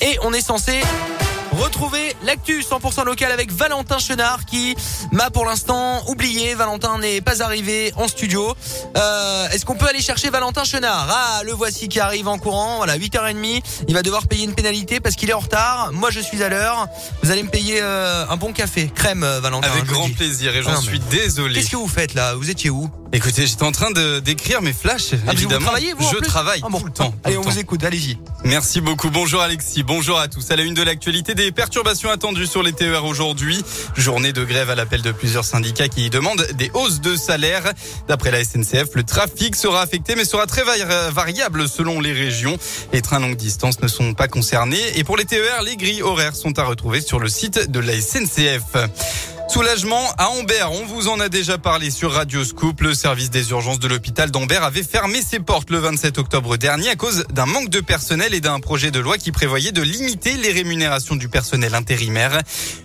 Et on est censé Retrouvez l'actu 100% local avec Valentin Chenard qui m'a pour l'instant oublié. Valentin n'est pas arrivé en studio. Euh, Est-ce qu'on peut aller chercher Valentin Chenard? Ah, le voici qui arrive en courant. Voilà, 8h30. Il va devoir payer une pénalité parce qu'il est en retard. Moi, je suis à l'heure. Vous allez me payer euh, un bon café. Crème, euh, Valentin. Avec grand dis. plaisir et j'en suis désolé. Qu'est-ce que vous faites là? Vous étiez où? Écoutez, j'étais en train de d'écrire mes flashs, Ah, évidemment. Vous travaillez, vous, en Je plus? travaille Ah, bon. tout le temps. Allez, le on temps. vous écoute. Allez-y. Merci beaucoup. Bonjour Alexis. Bonjour à tous. À la une de l'actualité, des perturbations attendues sur les TER aujourd'hui. Journée de grève à l'appel de plusieurs syndicats qui demandent des hausses de salaire. D'après la SNCF, le trafic sera affecté mais sera très vari- variable selon les régions. Les trains longue distance ne sont pas concernés. Et pour les TER, les grilles horaires sont à retrouver sur le site de la SNCF. Soulagement à Ambert. On vous en a déjà parlé sur Radio Scoop. Le service des urgences de l'hôpital d'Ambert avait fermé ses portes le 27 octobre dernier à cause d'un manque de personnel et d'un projet de loi qui prévoyait de limiter les rémunérations du personnel intérimaire.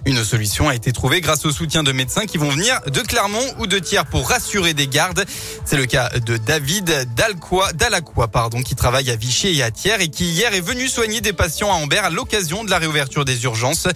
Une solution a été trouvée grâce au soutien de médecins qui vont venir de Clermont ou de Thiers pour rassurer des gardes. C'est le cas de David Dalcois, Dalacqua, pardon, qui travaille à Vichy et à Thiers et qui hier est venu soigner des patients à Ambert à l'occasion de la réouverture des urgences.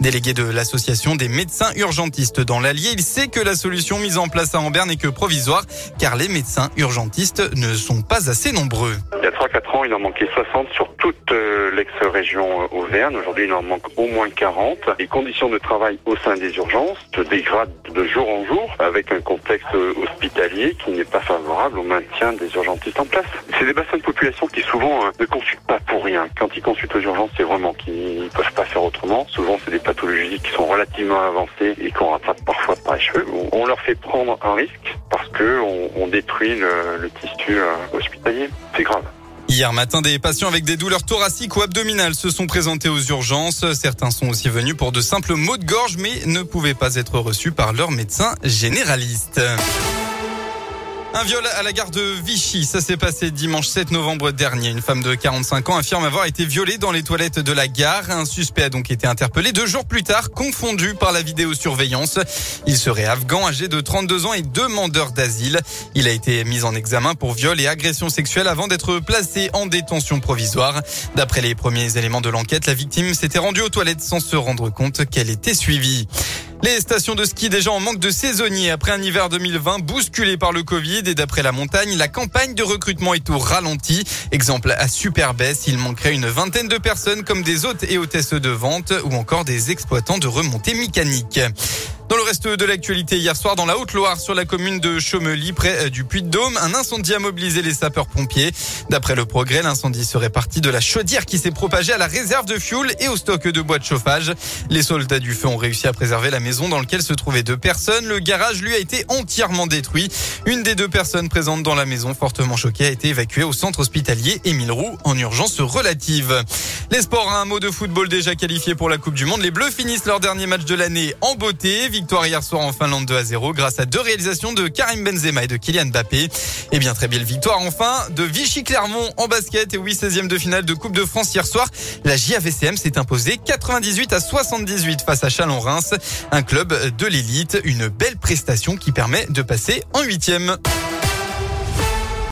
Délégué de l'association des médecins urgentistes dans l'Allier, il sait que la solution mise en place à Ambert n'est que provisoire car les médecins urgentistes ne sont pas assez nombreux. Il y a 3-4 ans, il en manquait 60 sur toute euh, l'ex-région euh, Auvergne. Aujourd'hui, il en manque au moins 40. Les conditions de travail au sein des urgences se dégradent de jour en jour avec un contexte euh, hospitalier qui n'est pas favorable au maintien des urgentistes en place. C'est des bassins de population qui souvent ne consultent pas pour rien. Quand ils consultent aux urgences, c'est vraiment qu'ils ne peuvent pas faire autrement. Souvent, c'est des pathologies qui sont relativement avancées et qu'on parfois par les cheveux. On- leur fait prendre un risque parce que on, détruit le, le tissu euh, hospitalier. C'est grave. Hier matin, des patients avec des douleurs thoraciques ou abdominales se sont présentés aux urgences. Certains sont aussi venus pour de simples maux de gorge, mais ne pouvaient pas être reçus par leur médecin généraliste. Un viol à la gare de Vichy, ça s'est passé dimanche 7 novembre dernier. Une femme de 45 ans affirme avoir été violée dans les toilettes de la gare. Un suspect a donc été interpellé deux jours plus tard, confondu par la vidéosurveillance. Il serait afghan, âgé de 32 ans et demandeur d'asile. Il a été mis en examen pour viol et agression sexuelle avant d'être placé en détention provisoire. D'après les premiers éléments de l'enquête, la victime s'était rendue aux toilettes sans se rendre compte qu'elle était suivie. Les stations de ski déjà en manque de saisonniers après un hiver 2020 bousculé par le Covid et d'après la montagne, la campagne de recrutement est au ralenti. Exemple à Superbès, il manquerait une vingtaine de personnes comme des hôtes et hôtesses de vente ou encore des exploitants de remontées mécaniques. Dans le reste de l'actualité, hier soir dans la Haute-Loire, sur la commune de Chaumely, près euh, du Puy-de-Dôme, un incendie a mobilisé les sapeurs-pompiers. D'après le progrès, l'incendie serait parti de la chaudière qui s'est propagée à la réserve de fioul et au stock de bois de chauffage. Les soldats du feu ont réussi à préserver la maison dans laquelle se trouvaient deux personnes. Le garage, lui, a été entièrement détruit. Une des deux personnes présentes dans la maison, fortement choquée, a été évacuée au centre hospitalier Émile Roux en urgence relative. Les sports, un mot de football déjà qualifié pour la Coupe du Monde. Les Bleus finissent leur dernier match de l'année en beauté. Victoire hier soir en Finlande 2 à 0 grâce à deux réalisations de Karim Benzema et de Kylian Mbappé. Et bien très belle victoire enfin de Vichy Clermont en basket et oui 16e de finale de Coupe de France hier soir. La JAVCM s'est imposée 98 à 78 face à Chalon-Reims, un club de l'élite. Une belle prestation qui permet de passer en huitième.